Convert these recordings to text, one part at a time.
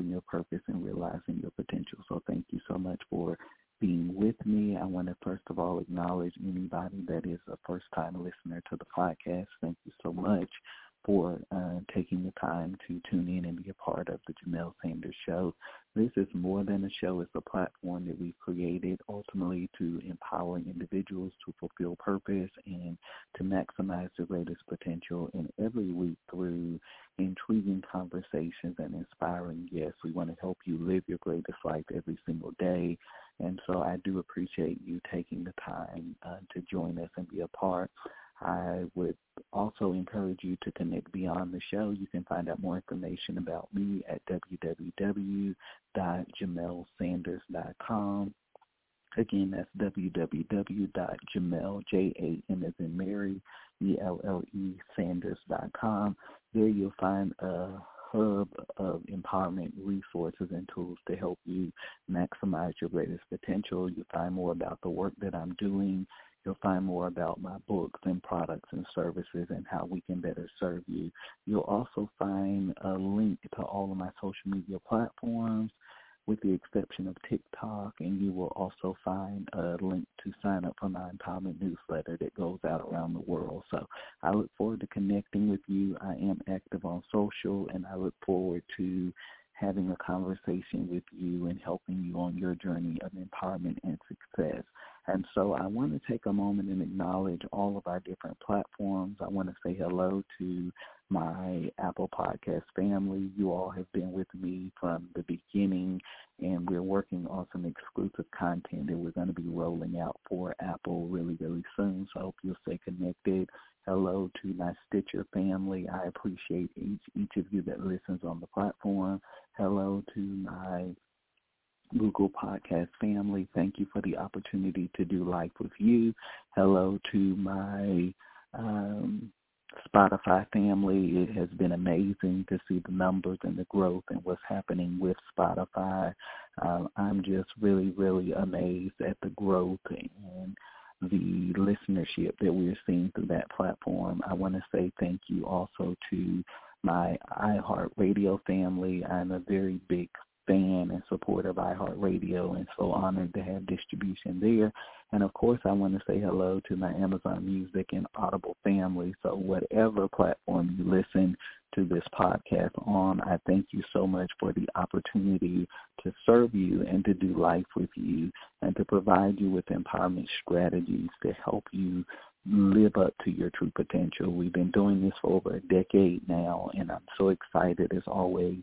Fulfilling your purpose and realizing your potential. So thank you so much for being with me. I want to first of all acknowledge anybody that is a first time listener to the podcast. Thank you so much for uh, taking the time to tune in and be a part of the Jamelle Sanders Show. This is more than a show. It's a platform that we've created ultimately to empower individuals to fulfill purpose and to maximize their greatest potential. And every week through intriguing conversations and inspiring guests, we want to help you live your greatest life every single day. And so I do appreciate you taking the time uh, to join us and be a part. I would also encourage you to connect beyond the show. You can find out more information about me at www.jamellesanders.com. Again, that's www.jamelle, J-A-M as in Mary, E-L-L-E, Sanders.com. There you'll find a hub of empowerment resources and tools to help you maximize your greatest potential. You'll find more about the work that I'm doing You'll find more about my books and products and services and how we can better serve you. You'll also find a link to all of my social media platforms with the exception of TikTok, and you will also find a link to sign up for my empowerment newsletter that goes out around the world. So I look forward to connecting with you. I am active on social, and I look forward to having a conversation with you and helping you on your journey of empowerment and success. And so I want to take a moment and acknowledge all of our different platforms. I want to say hello to my Apple Podcast family. You all have been with me from the beginning, and we're working on some exclusive content that we're going to be rolling out for Apple really, really soon. So I hope you'll stay connected. Hello to my Stitcher family. I appreciate each each of you that listens on the platform. Hello to my Google Podcast family. Thank you for the opportunity to do life with you. Hello to my um, Spotify family. It has been amazing to see the numbers and the growth and what's happening with Spotify. Uh, I'm just really, really amazed at the growth and the listenership that we're seeing through that platform. I want to say thank you also to my iHeartRadio family. I'm a very big fan and supporter of iHeartRadio and so honored to have distribution there. And of course, I want to say hello to my Amazon Music and Audible family. So whatever platform you listen to this podcast on, I thank you so much for the opportunity to serve you and to do life with you and to provide you with empowerment strategies to help you live up to your true potential. We've been doing this for over a decade now, and I'm so excited as always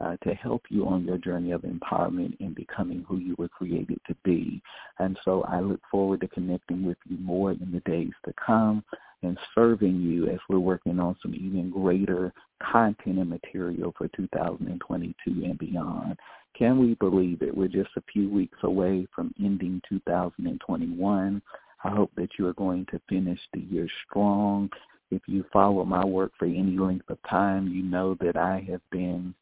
uh, to help you on your journey of empowerment and becoming who you were created to be. And so I look forward to connecting with you more in the days to come and serving you as we're working on some even greater content and material for 2022 and beyond. Can we believe it? We're just a few weeks away from ending 2021. I hope that you are going to finish the year strong. If you follow my work for any length of time, you know that I have been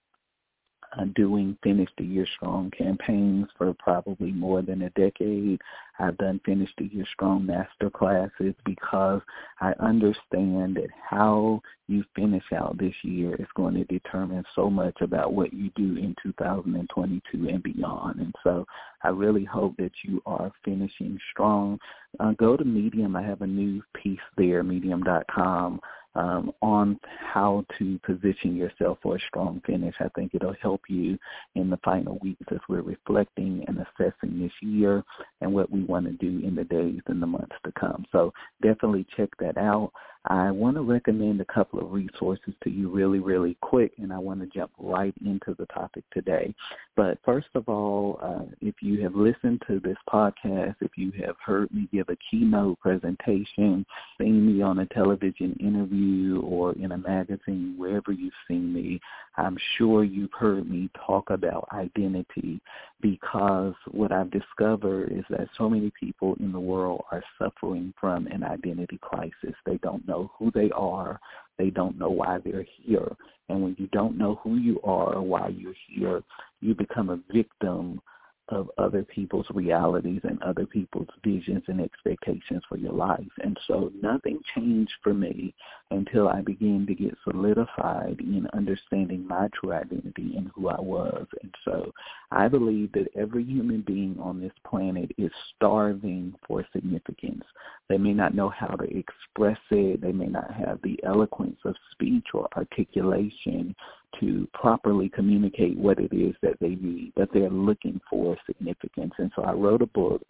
uh, doing Finish the Year Strong campaigns for probably more than a decade. I've done Finish the Year Strong master classes because I understand that how you finish out this year is going to determine so much about what you do in 2022 and beyond. And so I really hope that you are finishing strong. Uh, go to Medium. I have a new piece there, medium.com um, on how to position yourself for a strong finish. I think it'll help you in the final weeks as we're reflecting and assessing this year and what we want to do in the days and the months to come. So definitely check that out. I want to recommend a couple of resources to you really, really quick, and I want to jump right into the topic today. But first of all, uh, if you have listened to this podcast, if you have heard me give a keynote presentation, seen me on a television interview or in a magazine, wherever you've seen me, I'm sure you've heard me talk about identity because what I've discovered is that so many people in the world are suffering from an identity crisis. They don't know who they are. They don't know why they're here. And when you don't know who you are or why you're here, you become a victim of other people's realities and other people's visions and expectations for your life. And so nothing changed for me until I began to get solidified in understanding my true identity and who I was. And so I believe that every human being on this planet is starving for significance. They may not know how to express it. They may not have the eloquence of speech or articulation to properly communicate what it is that they need, that they're looking for significance. And so I wrote a book.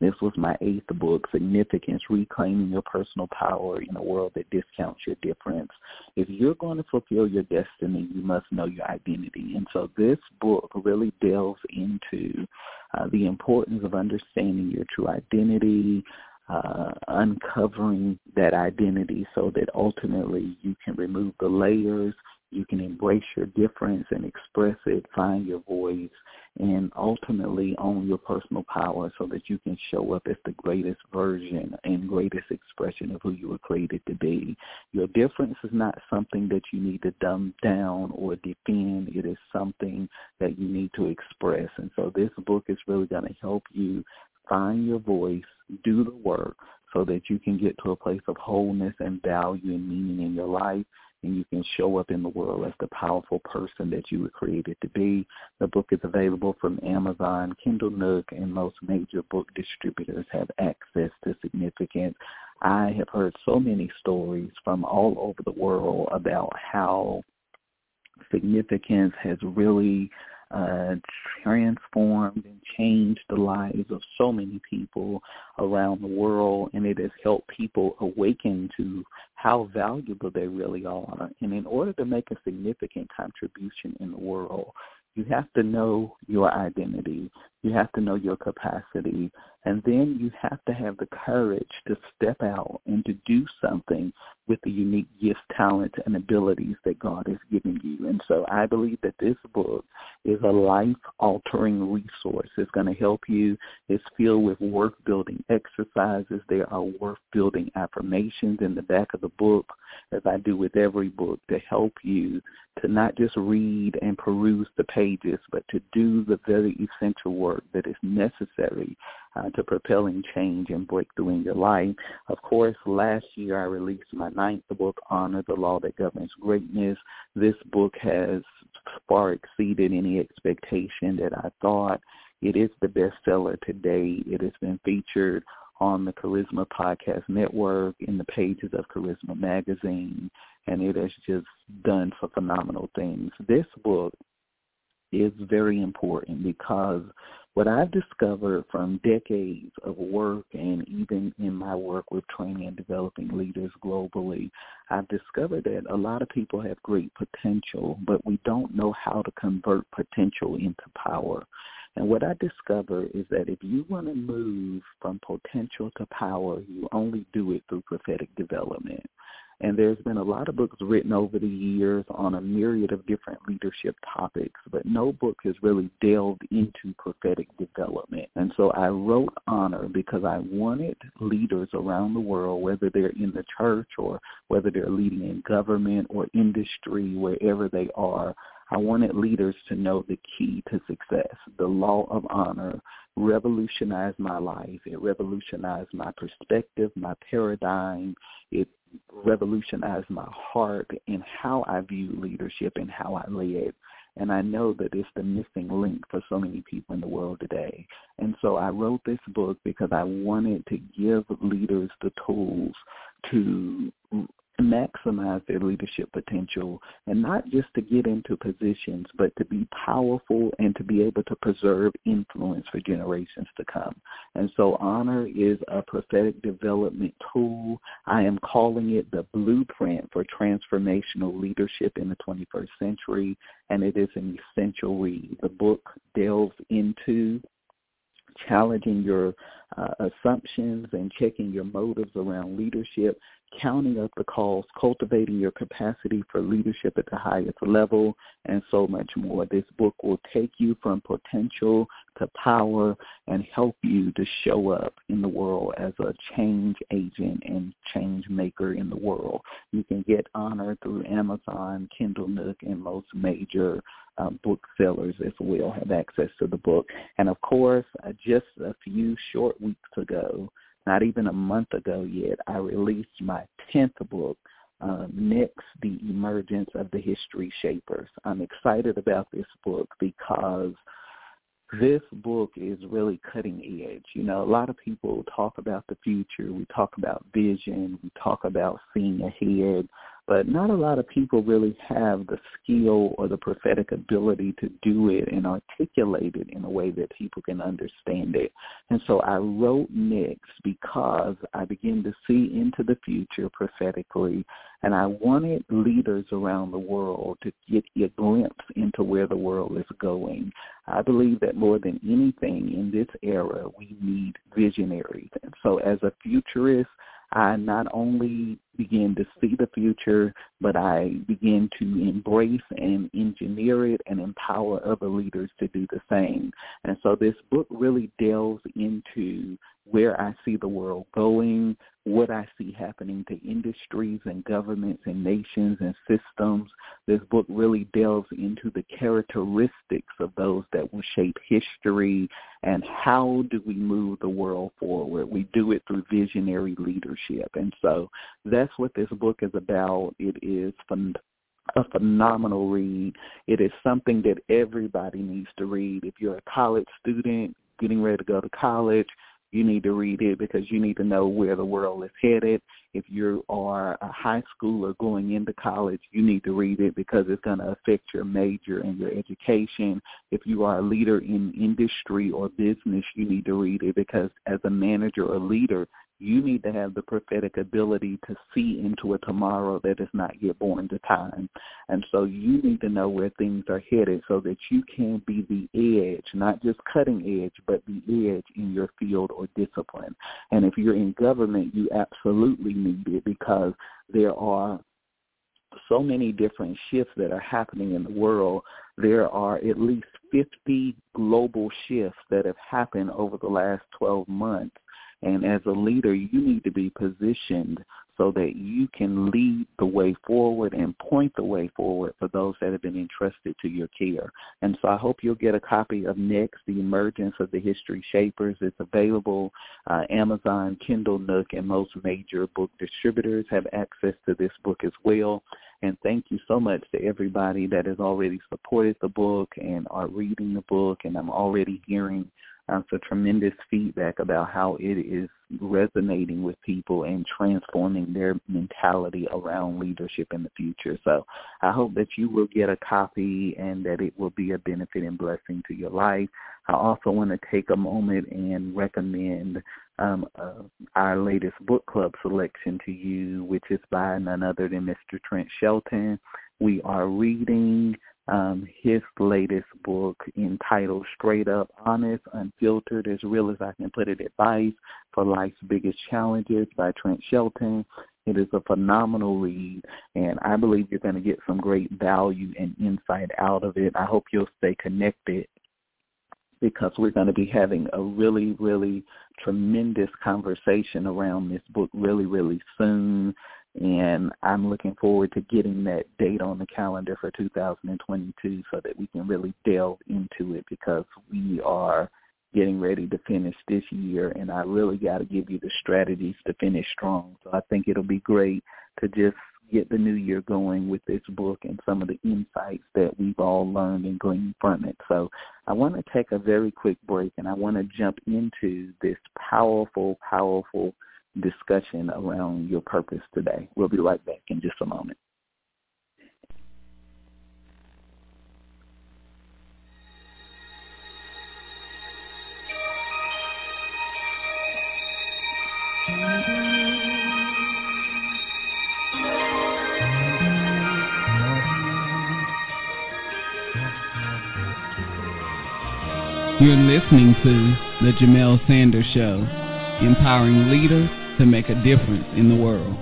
This was my eighth book, Significance, Reclaiming Your Personal Power in a World That Discounts Your Difference. If you're going to fulfill your destiny, you must know your identity. And so this book really delves into uh, the importance of understanding your true identity, uh, uncovering that identity so that ultimately you can remove the layers you can embrace your difference and express it, find your voice, and ultimately own your personal power so that you can show up as the greatest version and greatest expression of who you were created to be. Your difference is not something that you need to dumb down or defend. It is something that you need to express. And so this book is really going to help you find your voice, do the work so that you can get to a place of wholeness and value and meaning in your life and you can show up in the world as the powerful person that you were created to be. The book is available from Amazon, Kindle Nook, and most major book distributors have access to significance. I have heard so many stories from all over the world about how significance has really uh, transformed and changed the lives of so many people around the world, and it has helped people awaken to how valuable they really are. And in order to make a significant contribution in the world, you have to know your identity. You have to know your capacity. And then you have to have the courage to step out and to do something with the unique gifts, talents, and abilities that God has given you. And so I believe that this book is a life-altering resource. It's going to help you. It's filled with worth-building exercises. There are worth-building affirmations in the back of the book, as I do with every book, to help you to not just read and peruse the pages, but to do the very essential work that is necessary uh, to propelling change and breakthrough in your life. Of course, last year I released my ninth book, Honor the Law That Governs Greatness. This book has far exceeded any expectation that I thought. It is the bestseller today. It has been featured on the Charisma Podcast Network, in the pages of Charisma Magazine, and it has just done some phenomenal things. This book is very important because what I've discovered from decades of work and even in my work with training and developing leaders globally, I've discovered that a lot of people have great potential, but we don't know how to convert potential into power. And what I discovered is that if you want to move from potential to power, you only do it through prophetic development. And there's been a lot of books written over the years on a myriad of different leadership topics, but no book has really delved into prophetic development. And so I wrote Honor because I wanted leaders around the world, whether they're in the church or whether they're leading in government or industry, wherever they are, I wanted leaders to know the key to success. The law of honor revolutionized my life. It revolutionized my perspective, my paradigm. It revolutionized my heart and how I view leadership and how I led. And I know that it's the missing link for so many people in the world today. And so I wrote this book because I wanted to give leaders the tools to maximize their leadership potential and not just to get into positions, but to be powerful and to be able to preserve influence for generations to come. And so honor is a prophetic development tool. I am calling it the blueprint for transformational leadership in the 21st century, and it is an essential read. The book delves into challenging your uh, assumptions and checking your motives around leadership counting up the calls, cultivating your capacity for leadership at the highest level, and so much more. This book will take you from potential to power and help you to show up in the world as a change agent and change maker in the world. You can get honor through Amazon, Kindle Nook, and most major uh, booksellers as well have access to the book. And of course, uh, just a few short weeks ago, not even a month ago yet, I released my 10th book, uh, Next, The Emergence of the History Shapers. I'm excited about this book because this book is really cutting edge. You know, a lot of people talk about the future. We talk about vision. We talk about seeing ahead but not a lot of people really have the skill or the prophetic ability to do it and articulate it in a way that people can understand it. And so I wrote next because I begin to see into the future prophetically, and I wanted leaders around the world to get a glimpse into where the world is going. I believe that more than anything in this era, we need visionaries. And so as a futurist, I not only begin to see the future, but I begin to embrace and engineer it and empower other leaders to do the same. And so this book really delves into where I see the world going, what I see happening to industries and governments and nations and systems. This book really delves into the characteristics of those that will shape history and how do we move the world forward. We do it through visionary leadership. And so that's what this book is about. It is fun- a phenomenal read. It is something that everybody needs to read. If you're a college student getting ready to go to college, you need to read it because you need to know where the world is headed. If you are a high schooler going into college, you need to read it because it's going to affect your major and your education. If you are a leader in industry or business, you need to read it because as a manager or leader, you need to have the prophetic ability to see into a tomorrow that is not yet born to time. And so you need to know where things are headed so that you can be the edge, not just cutting edge, but the edge in your field or discipline. And if you're in government, you absolutely need it because there are so many different shifts that are happening in the world. There are at least 50 global shifts that have happened over the last 12 months and as a leader, you need to be positioned so that you can lead the way forward and point the way forward for those that have been entrusted to your care. And so I hope you'll get a copy of Next, The Emergence of the History Shapers. It's available uh, Amazon, Kindle Nook, and most major book distributors have access to this book as well. And thank you so much to everybody that has already supported the book and are reading the book. And I'm already hearing uh, so tremendous feedback about how it is resonating with people and transforming their mentality around leadership in the future. So I hope that you will get a copy and that it will be a benefit and blessing to your life. I also want to take a moment and recommend um, uh, our latest book club selection to you, which is by none other than Mr. Trent Shelton. We are reading um, his latest book entitled Straight Up Honest, Unfiltered, as real as I can put it, Advice for Life's Biggest Challenges by Trent Shelton. It is a phenomenal read, and I believe you're going to get some great value and insight out of it. I hope you'll stay connected because we're going to be having a really, really tremendous conversation around this book really, really soon. And I'm looking forward to getting that date on the calendar for 2022 so that we can really delve into it because we are getting ready to finish this year and I really got to give you the strategies to finish strong. So I think it'll be great to just get the new year going with this book and some of the insights that we've all learned and gleaned from it. So I want to take a very quick break and I want to jump into this powerful, powerful discussion around your purpose today. We'll be right back in just a moment. You're listening to The Jamelle Sanders Show, empowering leaders to make a difference in the world.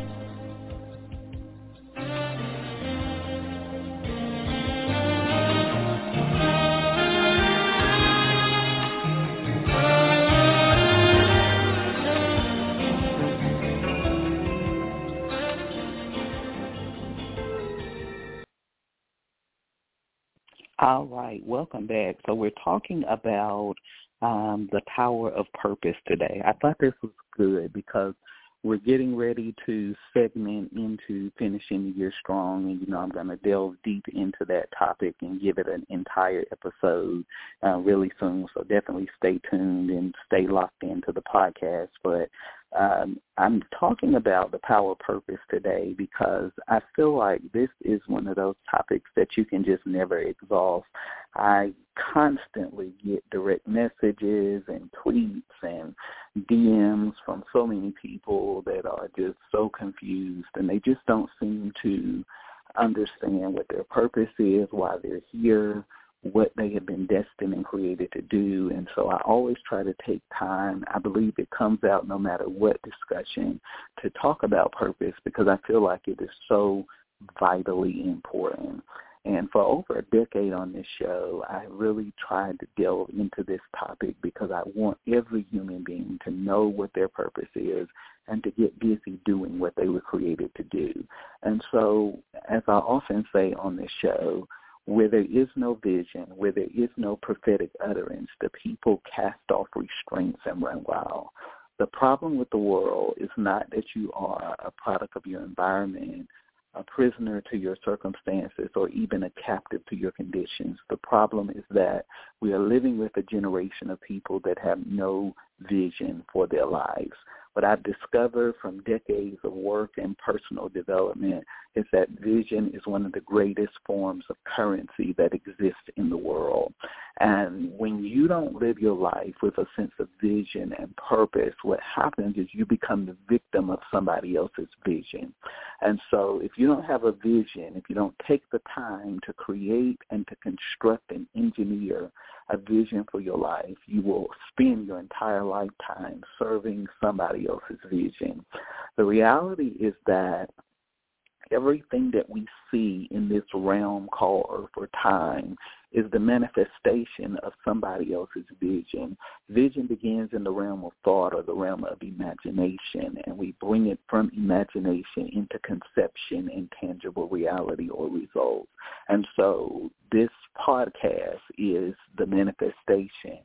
All right, welcome back. So we're talking about um, the power of purpose today. I thought this was good because we're getting ready to segment into finishing the year strong, and you know I'm going to delve deep into that topic and give it an entire episode uh, really soon. So definitely stay tuned and stay locked into the podcast. But um, I'm talking about the power of purpose today because I feel like this is one of those topics that you can just never exhaust. I constantly get direct messages and tweets and DMs from so many people that are just so confused and they just don't seem to understand what their purpose is, why they're here, what they have been destined and created to do. And so I always try to take time. I believe it comes out no matter what discussion to talk about purpose because I feel like it is so vitally important. And for over a decade on this show, I really tried to delve into this topic because I want every human being to know what their purpose is and to get busy doing what they were created to do. And so, as I often say on this show, where there is no vision, where there is no prophetic utterance, the people cast off restraints and run wild. The problem with the world is not that you are a product of your environment, a prisoner to your circumstances, or even a captive to your conditions. The problem is that we are living with a generation of people that have no vision for their lives. What I've discovered from decades of work and personal development is that vision is one of the greatest forms of currency that exists in the world. And when you don't live your life with a sense of vision and purpose, what happens is you become the victim of somebody else's vision. And so if you don't have a vision, if you don't take the time to create and to construct and engineer a vision for your life, you will spend your entire lifetime serving somebody else's vision. The reality is that everything that we see in this realm called Earth or time is the manifestation of somebody else's vision. Vision begins in the realm of thought or the realm of imagination, and we bring it from imagination into conception and tangible reality or results. And so this podcast is the manifestation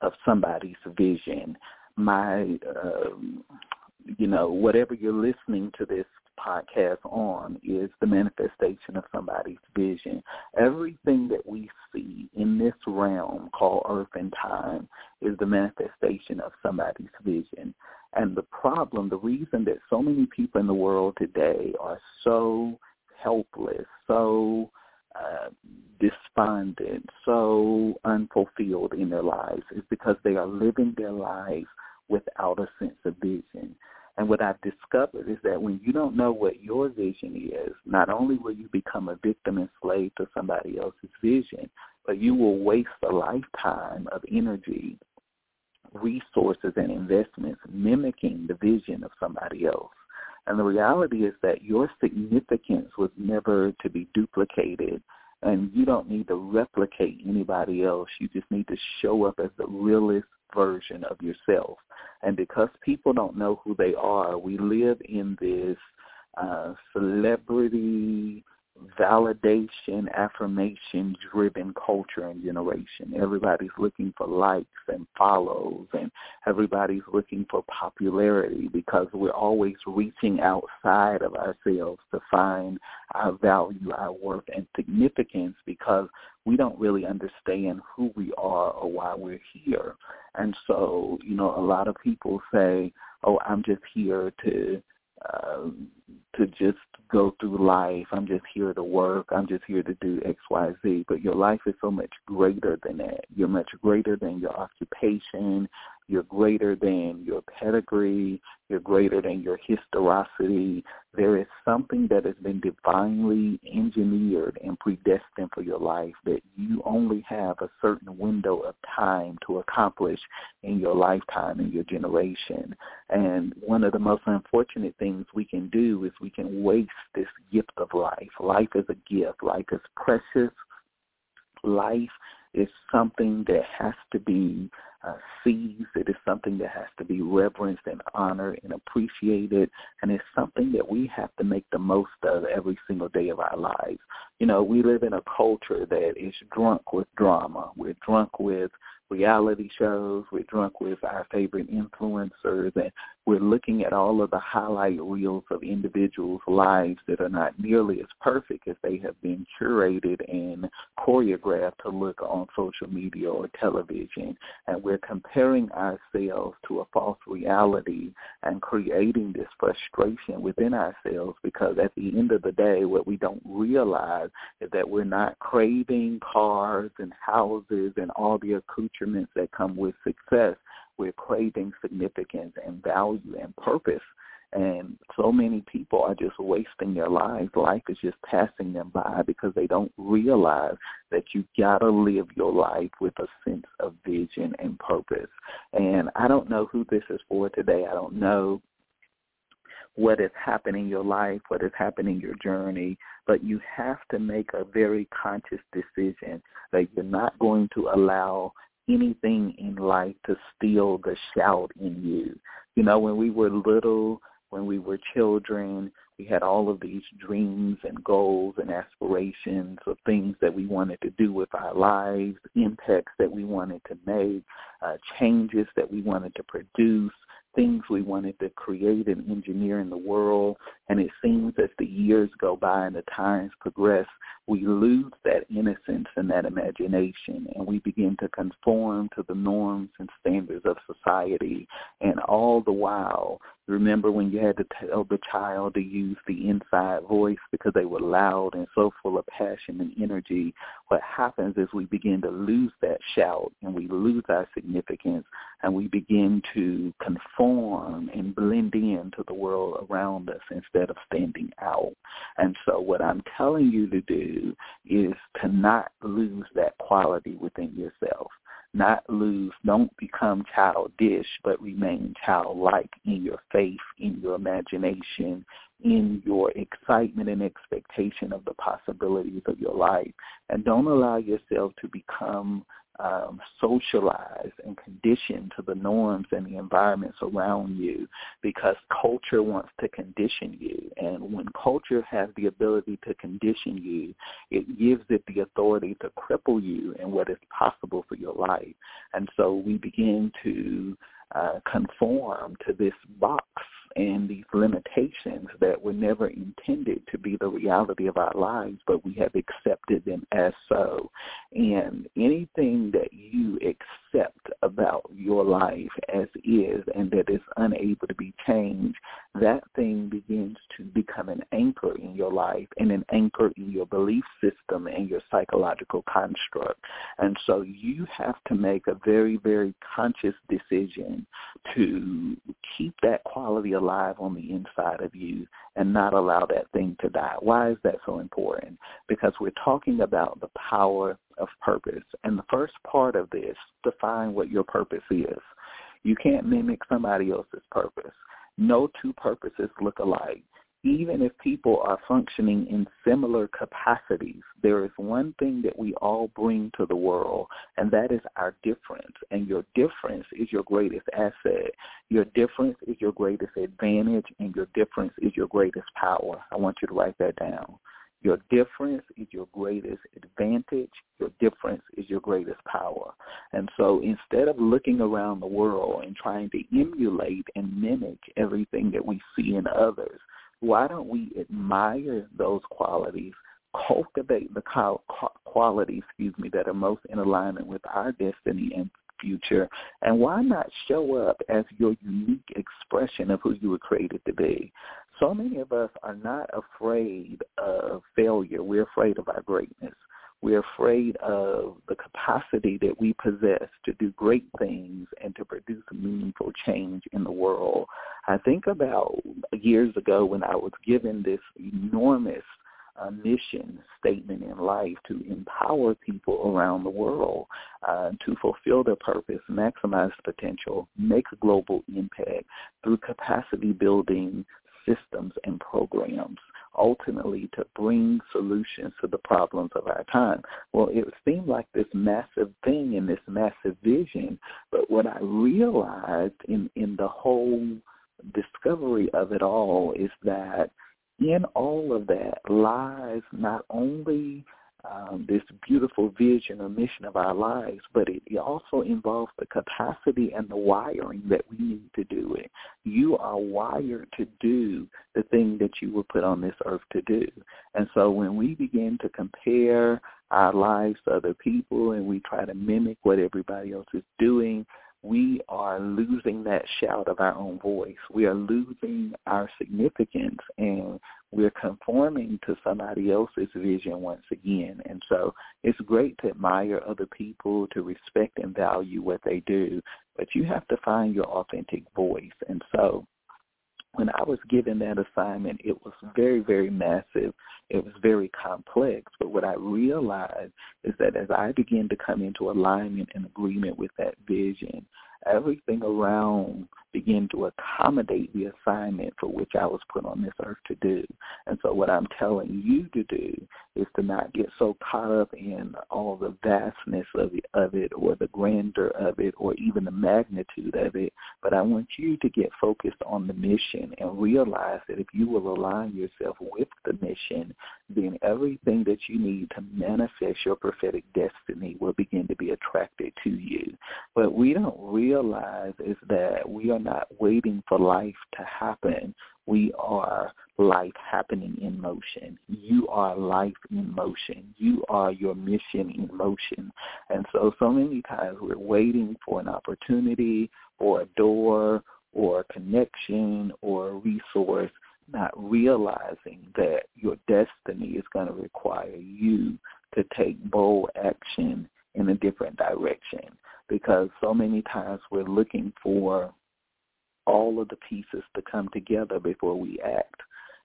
of somebody's vision. My, um, you know, whatever you're listening to this podcast on is the manifestation of somebody's vision. Everything that we see in this realm called earth and time is the manifestation of somebody's vision. And the problem, the reason that so many people in the world today are so helpless, so uh, despondent, so unfulfilled in their lives is because they are living their lives without a sense of vision. And what I've discovered is that when you don't know what your vision is, not only will you become a victim and slave to somebody else's vision, but you will waste a lifetime of energy, resources, and investments mimicking the vision of somebody else. And the reality is that your significance was never to be duplicated and you don't need to replicate anybody else. You just need to show up as the realest version of yourself. And because people don't know who they are, we live in this uh, celebrity validation, affirmation driven culture and generation. Everybody's looking for likes and follows and everybody's looking for popularity because we're always reaching outside of ourselves to find our value, our worth and significance because we don't really understand who we are or why we're here. And so, you know, a lot of people say, oh, I'm just here to uh, to just go through life. I'm just here to work. I'm just here to do X, Y, Z. But your life is so much greater than that. You're much greater than your occupation. You're greater than your pedigree. You're greater than your historicity. There is something that has been divinely engineered and predestined for your life that you only have a certain window of time to accomplish in your lifetime, in your generation. And one of the most unfortunate things we can do is we can waste this gift of life. Life is a gift. Life is precious. Life is something that has to be uh, sees. It is something that has to be reverenced and honored and appreciated, and it's something that we have to make the most of every single day of our lives. You know, we live in a culture that is drunk with drama. We're drunk with reality shows. We're drunk with our favorite influencers, and we're looking at all of the highlight reels of individuals' lives that are not nearly as perfect as they have been curated and choreographed to look on social media or television. And we're comparing ourselves to a false reality and creating this frustration within ourselves because at the end of the day, what we don't realize is that we're not craving cars and houses and all the accoutrements that come with success. We're craving significance and value and purpose. And so many people are just wasting their lives. Life is just passing them by because they don't realize that you gotta live your life with a sense of vision and purpose. And I don't know who this is for today. I don't know what has happened in your life, what has happened in your journey, but you have to make a very conscious decision that you're not going to allow anything in life to steal the shout in you. You know, when we were little, when we were children, we had all of these dreams and goals and aspirations of things that we wanted to do with our lives, impacts that we wanted to make, uh, changes that we wanted to produce, things we wanted to create and engineer in the world. And it seems as the years go by and the times progress, we lose that innocence and that imagination and we begin to conform to the norms and standards of society. And all the while, remember when you had to tell the child to use the inside voice because they were loud and so full of passion and energy, what happens is we begin to lose that shout and we lose our significance and we begin to conform and blend in to the world around us instead of standing out. And so what I'm telling you to do is to not lose that quality within yourself. Not lose, don't become childish, but remain childlike in your faith, in your imagination, in your excitement and expectation of the possibilities of your life. And don't allow yourself to become um, socialized and conditioned to the norms and the environments around you because culture wants to condition you. And when culture has the ability to condition you, it gives it the authority to cripple you in what is possible for your life. And so we begin to uh, conform to this box and these limitations that were never intended to be the reality of our lives, but we have accepted them as so. And anything that you accept about your life as is and that is unable to be changed, that thing begins to become an anchor in your life and an anchor in your belief system and your psychological construct. And so you have to make a very, very conscious decision to keep that quality alive on the inside of you and not allow that thing to die. Why is that so important? Because we're talking about the power of purpose. And the first part of this, define what your purpose is. You can't mimic somebody else's purpose. No two purposes look alike. even if people are functioning in similar capacities, there is one thing that we all bring to the world, and that is our difference. And your difference is your greatest asset. Your difference is your greatest advantage, and your difference is your greatest power. I want you to write that down. Your difference is your greatest advantage. Your difference is your greatest power. And so instead of looking around the world and trying to emulate and mimic everything that we see in others, why don't we admire those qualities, cultivate the qualities, excuse me, that are most in alignment with our destiny and future, and why not show up as your unique expression of who you were created to be? So many of us are not afraid of failure. We're afraid of our greatness. We're afraid of the capacity that we possess to do great things and to produce meaningful change in the world. I think about years ago when I was given this enormous uh, mission statement in life to empower people around the world uh, to fulfill their purpose, maximize potential, make a global impact through capacity building systems and programs ultimately to bring solutions to the problems of our time. Well, it seemed like this massive thing and this massive vision, but what I realized in, in the whole discovery of it all is that in all of that lies not only um, this beautiful vision or mission of our lives, but it, it also involves the capacity and the wiring that we need to do it. You are wired to do the thing that you were put on this earth to do. And so when we begin to compare our lives to other people and we try to mimic what everybody else is doing, we are losing that shout of our own voice. We are losing our significance and we're conforming to somebody else's vision once again. And so it's great to admire other people, to respect and value what they do, but you have to find your authentic voice. And so when I was given that assignment, it was very, very massive. It was very complex. But what I realized is that as I began to come into alignment and agreement with that vision, everything around began to accommodate the assignment for which I was put on this earth to do. And so what I'm telling you to do is to not get so caught up in all the vastness of it, of it or the grandeur of it or even the magnitude of it, but I want you to get focused on the mission and realize that if you will align yourself with the mission, then everything that you need to manifest your prophetic destiny will begin to be attracted to you. But we don't realize is that we are not waiting for life to happen. We are life happening in motion. You are life in motion. You are your mission in motion. And so, so many times we're waiting for an opportunity or a door or a connection or a resource, not realizing that your destiny is going to require you to take bold action in a different direction because so many times we're looking for all of the pieces to come together before we act.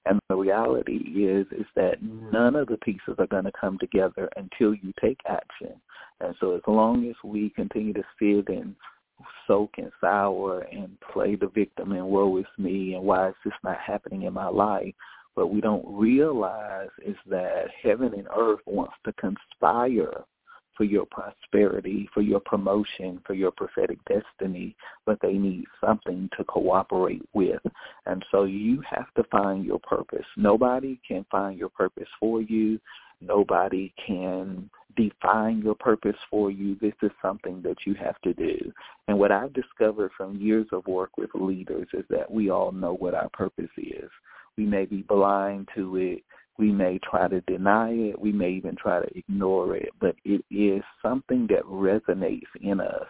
And the reality is is that none of the pieces are going to come together until you take action. And so as long as we continue to sit and soak and sour and play the victim and woe is me and why is this not happening in my life, what we don't realize is that heaven and earth wants to conspire for your prosperity, for your promotion, for your prophetic destiny, but they need something to cooperate with. And so you have to find your purpose. Nobody can find your purpose for you. Nobody can define your purpose for you. This is something that you have to do. And what I've discovered from years of work with leaders is that we all know what our purpose is. We may be blind to it we may try to deny it. We may even try to ignore it, but it is something that resonates in us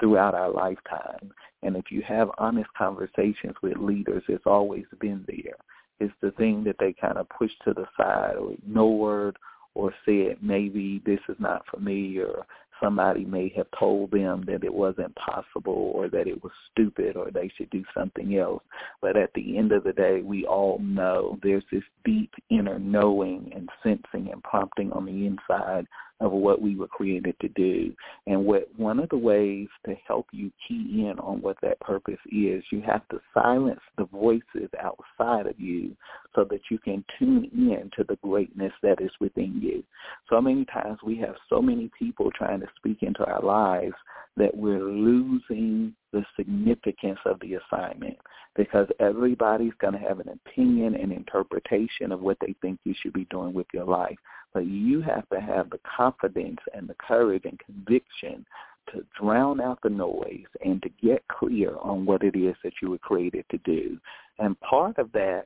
throughout our lifetime. And if you have honest conversations with leaders, it's always been there. It's the thing that they kind of push to the side or ignored or said maybe this is not for me or somebody may have told them that it wasn't possible or that it was stupid or they should do something else. But at the end of the day, we all know there's this deep inner knowing and sensing and prompting on the inside of what we were created to do. And what one of the ways to help you key in on what that purpose is, you have to silence the voices outside of you so that you can tune in to the greatness that is within you. So many times we have so many people trying to speak into our lives that we're losing the significance of the assignment because everybody's going to have an opinion and interpretation of what they think you should be doing with your life. But you have to have the confidence and the courage and conviction to drown out the noise and to get clear on what it is that you were created to do. And part of that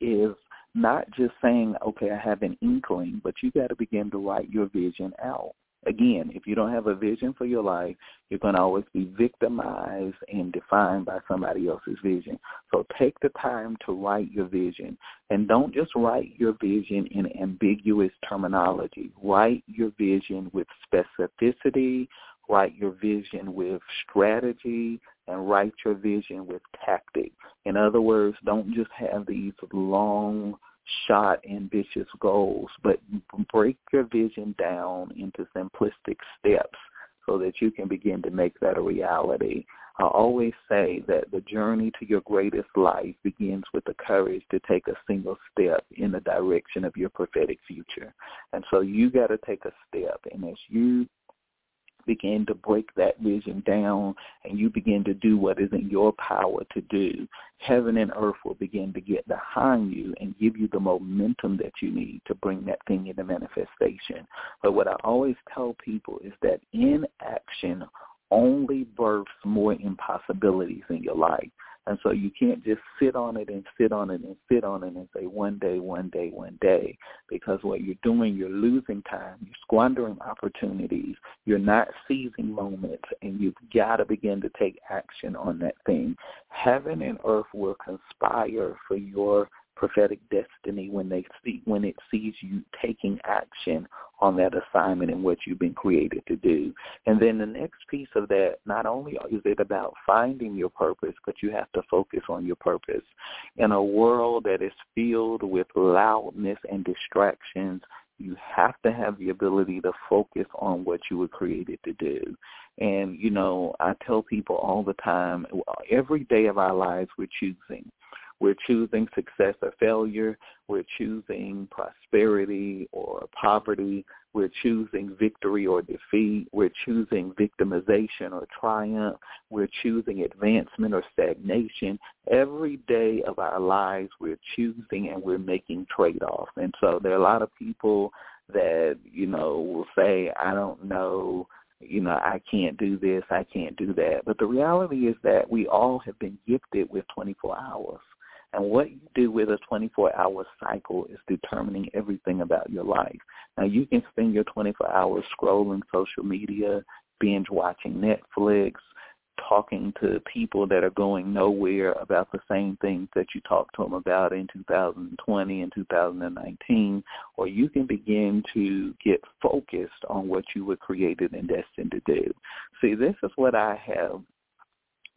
is not just saying, okay, I have an inkling, but you got to begin to write your vision out. Again, if you don't have a vision for your life, you're going to always be victimized and defined by somebody else's vision. So take the time to write your vision. And don't just write your vision in ambiguous terminology. Write your vision with specificity, write your vision with strategy, and write your vision with tactic. In other words, don't just have these long shot ambitious goals, but break your vision down into simplistic steps so that you can begin to make that a reality. I always say that the journey to your greatest life begins with the courage to take a single step in the direction of your prophetic future. And so you got to take a step. And as you begin to break that vision down and you begin to do what is in your power to do, heaven and earth will begin to get behind you and give you the momentum that you need to bring that thing into manifestation. But what I always tell people is that inaction only births more impossibilities in your life. And so you can't just sit on it and sit on it and sit on it and say one day, one day, one day, because what you're doing, you're losing time, you're squandering opportunities, you're not seizing moments, and you've got to begin to take action on that thing. Heaven and earth will conspire for your prophetic destiny when they see when it sees you taking action on that assignment and what you've been created to do. And then the next piece of that, not only is it about finding your purpose, but you have to focus on your purpose. In a world that is filled with loudness and distractions, you have to have the ability to focus on what you were created to do. And, you know, I tell people all the time, every day of our lives we're choosing. We're choosing success or failure. We're choosing prosperity or poverty. We're choosing victory or defeat. We're choosing victimization or triumph. We're choosing advancement or stagnation. Every day of our lives, we're choosing and we're making trade-offs. And so there are a lot of people that, you know, will say, I don't know, you know, I can't do this, I can't do that. But the reality is that we all have been gifted with 24 hours. And what you do with a 24-hour cycle is determining everything about your life. Now, you can spend your 24 hours scrolling social media, binge watching Netflix, talking to people that are going nowhere about the same things that you talked to them about in 2020 and 2019, or you can begin to get focused on what you were created and destined to do. See, this is what I have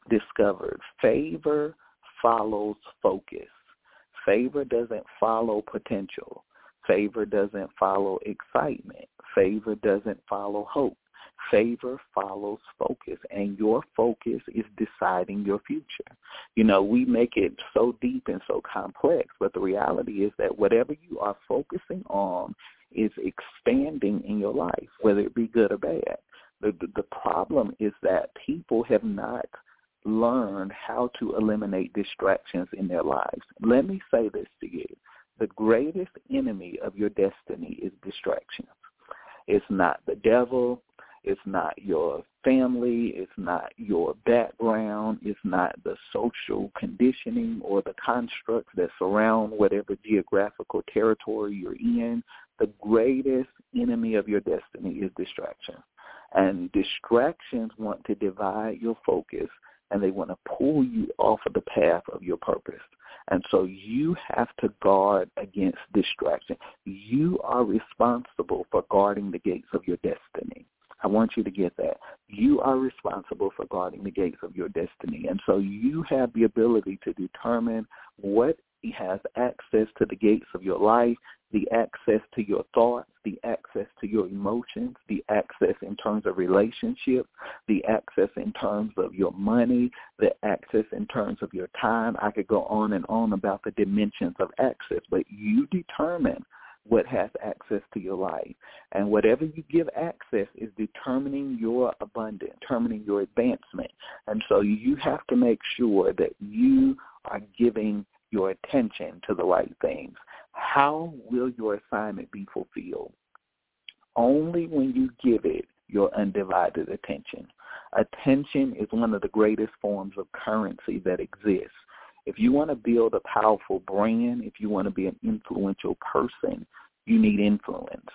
discovered. Favor follows focus. Favor doesn't follow potential. Favor doesn't follow excitement. Favor doesn't follow hope. Favor follows focus, and your focus is deciding your future. You know, we make it so deep and so complex, but the reality is that whatever you are focusing on is expanding in your life, whether it be good or bad. The, the, the problem is that people have not – learned how to eliminate distractions in their lives. Let me say this to you. The greatest enemy of your destiny is distractions. It's not the devil. It's not your family. It's not your background. It's not the social conditioning or the constructs that surround whatever geographical territory you're in. The greatest enemy of your destiny is distraction. And distractions want to divide your focus and they want to pull you off of the path of your purpose. And so you have to guard against distraction. You are responsible for guarding the gates of your destiny. I want you to get that. You are responsible for guarding the gates of your destiny. And so you have the ability to determine what has access to the gates of your life the access to your thoughts, the access to your emotions, the access in terms of relationships, the access in terms of your money, the access in terms of your time. I could go on and on about the dimensions of access, but you determine what has access to your life. And whatever you give access is determining your abundance, determining your advancement. And so you have to make sure that you are giving your attention to the right things. How will your assignment be fulfilled? Only when you give it your undivided attention. Attention is one of the greatest forms of currency that exists. If you want to build a powerful brand, if you want to be an influential person, you need influence.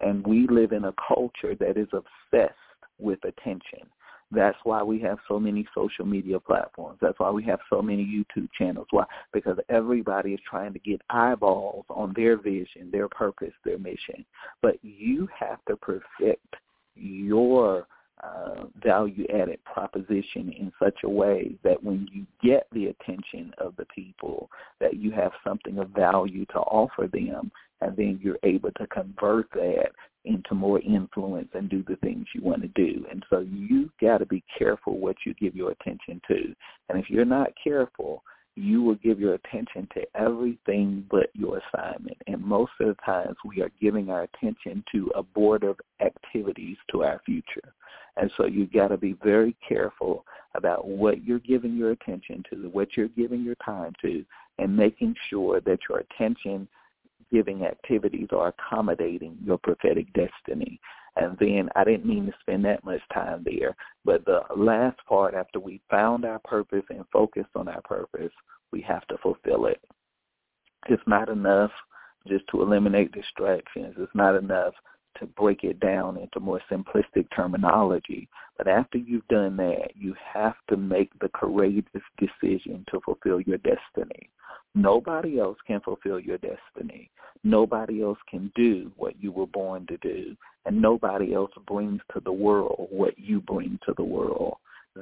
And we live in a culture that is obsessed with attention. That's why we have so many social media platforms. That's why we have so many YouTube channels. Why? Because everybody is trying to get eyeballs on their vision, their purpose, their mission. But you have to perfect your uh, value-added proposition in such a way that when you get the attention of the people, that you have something of value to offer them, and then you're able to convert that into more influence and do the things you want to do. And so you got to be careful what you give your attention to. And if you're not careful, you will give your attention to everything but your assignment. And most of the times we are giving our attention to abortive activities to our future. And so you got to be very careful about what you're giving your attention to, what you're giving your time to, and making sure that your attention giving activities are accommodating your prophetic destiny. And then I didn't mean to spend that much time there, but the last part after we found our purpose and focused on our purpose, we have to fulfill it. It's not enough just to eliminate distractions. It's not enough to break it down into more simplistic terminology. But after you've done that, you have to make the courageous decision to fulfill your destiny. Nobody else can fulfill your destiny. Nobody else can do what you were born to do. And nobody else brings to the world what you bring to the world.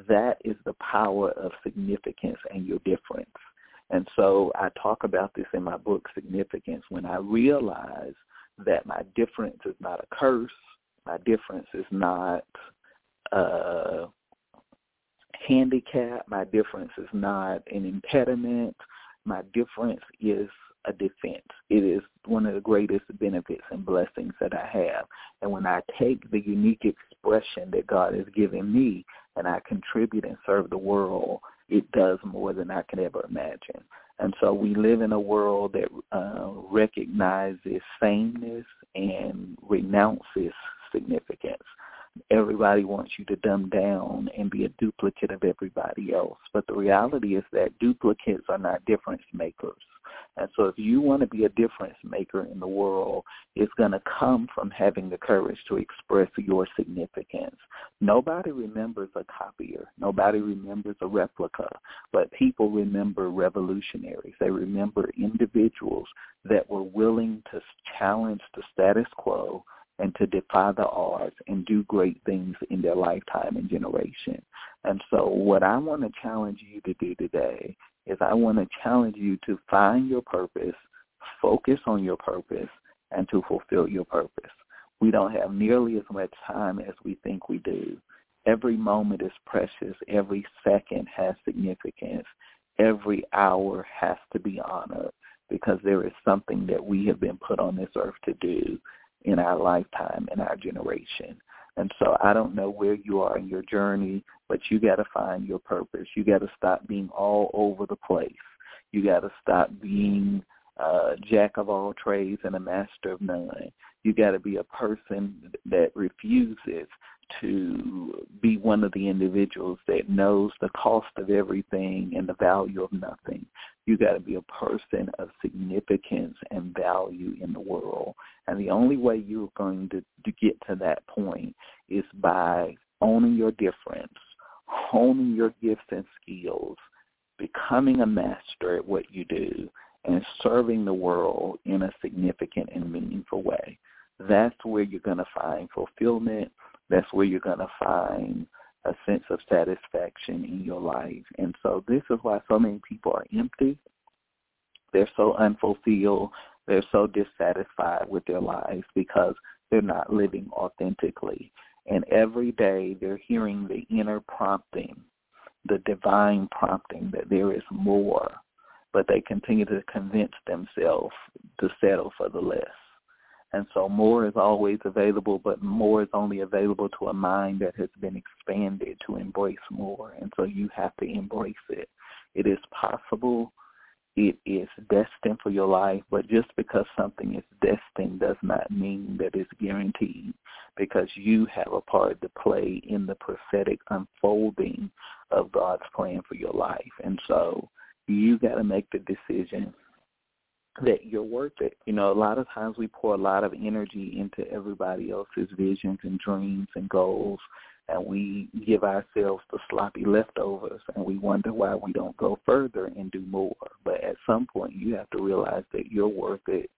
That is the power of significance and your difference. And so I talk about this in my book, Significance, when I realize that my difference is not a curse. My difference is not a handicap. My difference is not an impediment. My difference is a defense. It is one of the greatest benefits and blessings that I have. And when I take the unique expression that God has given me and I contribute and serve the world, it does more than I can ever imagine. And so we live in a world that uh, recognizes sameness and renounces significance. Everybody wants you to dumb down and be a duplicate of everybody else. But the reality is that duplicates are not difference makers. And so if you want to be a difference maker in the world, it's going to come from having the courage to express your significance. Nobody remembers a copier. Nobody remembers a replica. But people remember revolutionaries. They remember individuals that were willing to challenge the status quo and to defy the odds and do great things in their lifetime and generation. And so what I want to challenge you to do today is I want to challenge you to find your purpose, focus on your purpose, and to fulfill your purpose. We don't have nearly as much time as we think we do. Every moment is precious. Every second has significance. Every hour has to be honored because there is something that we have been put on this earth to do in our lifetime, in our generation. And so I don't know where you are in your journey, but you got to find your purpose. You got to stop being all over the place. You got to stop being uh, jack of all trades and a master of none. You got to be a person that refuses to be one of the individuals that knows the cost of everything and the value of nothing. You got to be a person of significance and value in the world. And the only way you're going to, to get to that point is by owning your difference, honing your gifts and skills, becoming a master at what you do, and serving the world in a significant and meaningful way. That's where you're going to find fulfillment. That's where you're going to find a sense of satisfaction in your life. And so this is why so many people are empty. They're so unfulfilled. They're so dissatisfied with their lives because they're not living authentically. And every day they're hearing the inner prompting, the divine prompting that there is more, but they continue to convince themselves to settle for the less. And so more is always available, but more is only available to a mind that has been expanded to embrace more. And so you have to embrace it. It is possible. It is destined for your life, but just because something is destined does not mean that it's guaranteed because you have a part to play in the prophetic unfolding of God's plan for your life. And so you got to make the decision that you're worth it. You know, a lot of times we pour a lot of energy into everybody else's visions and dreams and goals, and we give ourselves the sloppy leftovers, and we wonder why we don't go further and do more. But at some point, you have to realize that you're worth it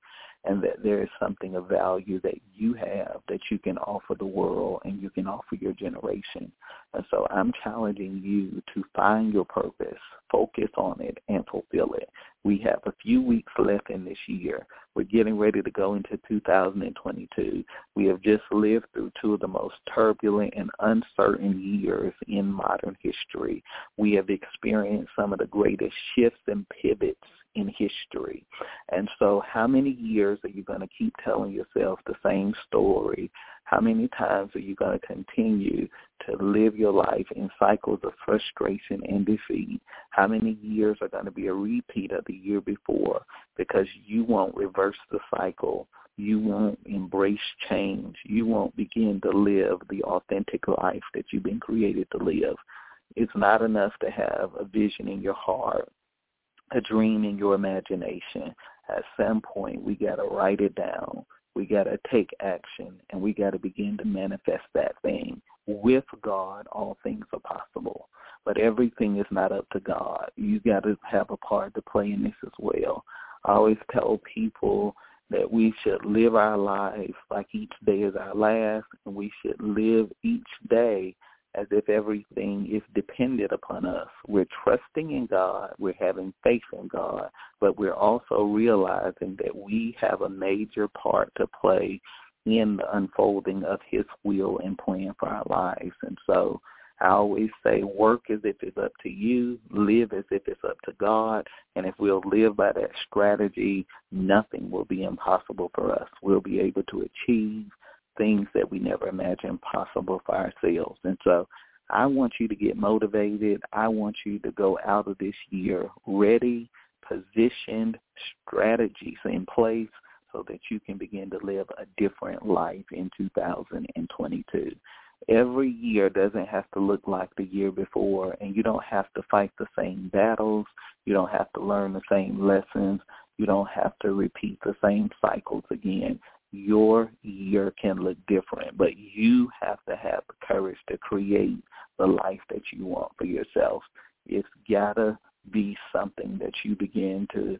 and that there is something of value that you have that you can offer the world and you can offer your generation. And so I'm challenging you to find your purpose, focus on it, and fulfill it. We have a few weeks left in this year. We're getting ready to go into 2022. We have just lived through two of the most turbulent and uncertain years in modern history. We have experienced some of the greatest shifts and pivots in history. And so how many years are you going to keep telling yourself the same story? How many times are you going to continue to live your life in cycles of frustration and defeat? How many years are going to be a repeat of the year before because you won't reverse the cycle? You won't embrace change. You won't begin to live the authentic life that you've been created to live. It's not enough to have a vision in your heart a dream in your imagination. At some point, we got to write it down. We got to take action, and we got to begin to manifest that thing. With God, all things are possible. But everything is not up to God. You got to have a part to play in this as well. I always tell people that we should live our lives like each day is our last, and we should live each day as if everything is dependent upon us. We're trusting in God, we're having faith in God, but we're also realizing that we have a major part to play in the unfolding of his will and plan for our lives. And so I always say work as if it's up to you, live as if it's up to God, and if we'll live by that strategy, nothing will be impossible for us. We'll be able to achieve things that we never imagined possible for ourselves. And so I want you to get motivated. I want you to go out of this year ready, positioned, strategies in place so that you can begin to live a different life in 2022. Every year doesn't have to look like the year before, and you don't have to fight the same battles. You don't have to learn the same lessons. You don't have to repeat the same cycles again your year can look different, but you have to have the courage to create the life that you want for yourself. It's gotta be something that you begin to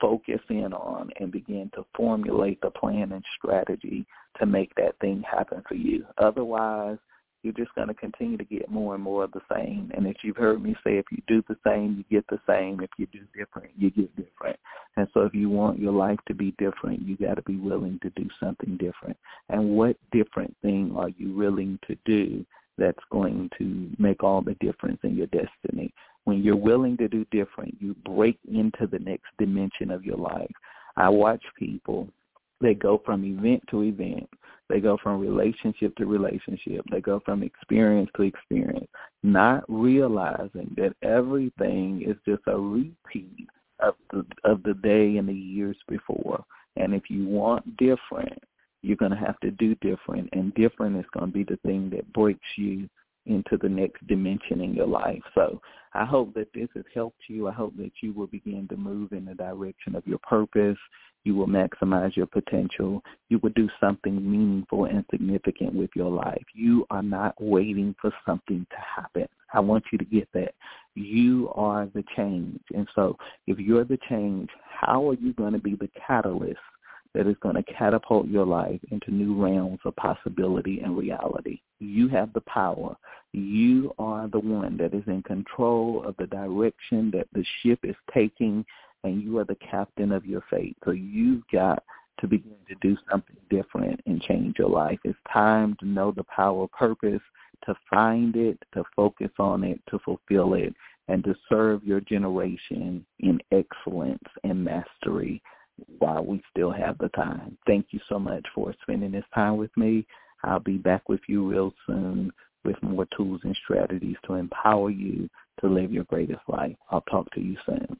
focus in on and begin to formulate the plan and strategy to make that thing happen for you. Otherwise, you're just going to continue to get more and more of the same. And as you've heard me say, if you do the same, you get the same. If you do different, you get different. And so if you want your life to be different, you got to be willing to do something different. And what different thing are you willing to do that's going to make all the difference in your destiny? When you're willing to do different, you break into the next dimension of your life. I watch people, they go from event to event they go from relationship to relationship. They go from experience to experience, not realizing that everything is just a repeat of the of the day and the years before. And if you want different, you're going to have to do different, and different is going to be the thing that breaks you into the next dimension in your life. So I hope that this has helped you. I hope that you will begin to move in the direction of your purpose. You will maximize your potential. You will do something meaningful and significant with your life. You are not waiting for something to happen. I want you to get that. You are the change. And so if you're the change, how are you going to be the catalyst that is going to catapult your life into new realms of possibility and reality. You have the power. You are the one that is in control of the direction that the ship is taking and you are the captain of your fate. So you've got to begin to do something different and change your life. It's time to know the power of purpose, to find it, to focus on it, to fulfill it, and to serve your generation in excellence and mastery while we still have the time. Thank you so much for spending this time with me. I'll be back with you real soon with more tools and strategies to empower you to live your greatest life. I'll talk to you soon.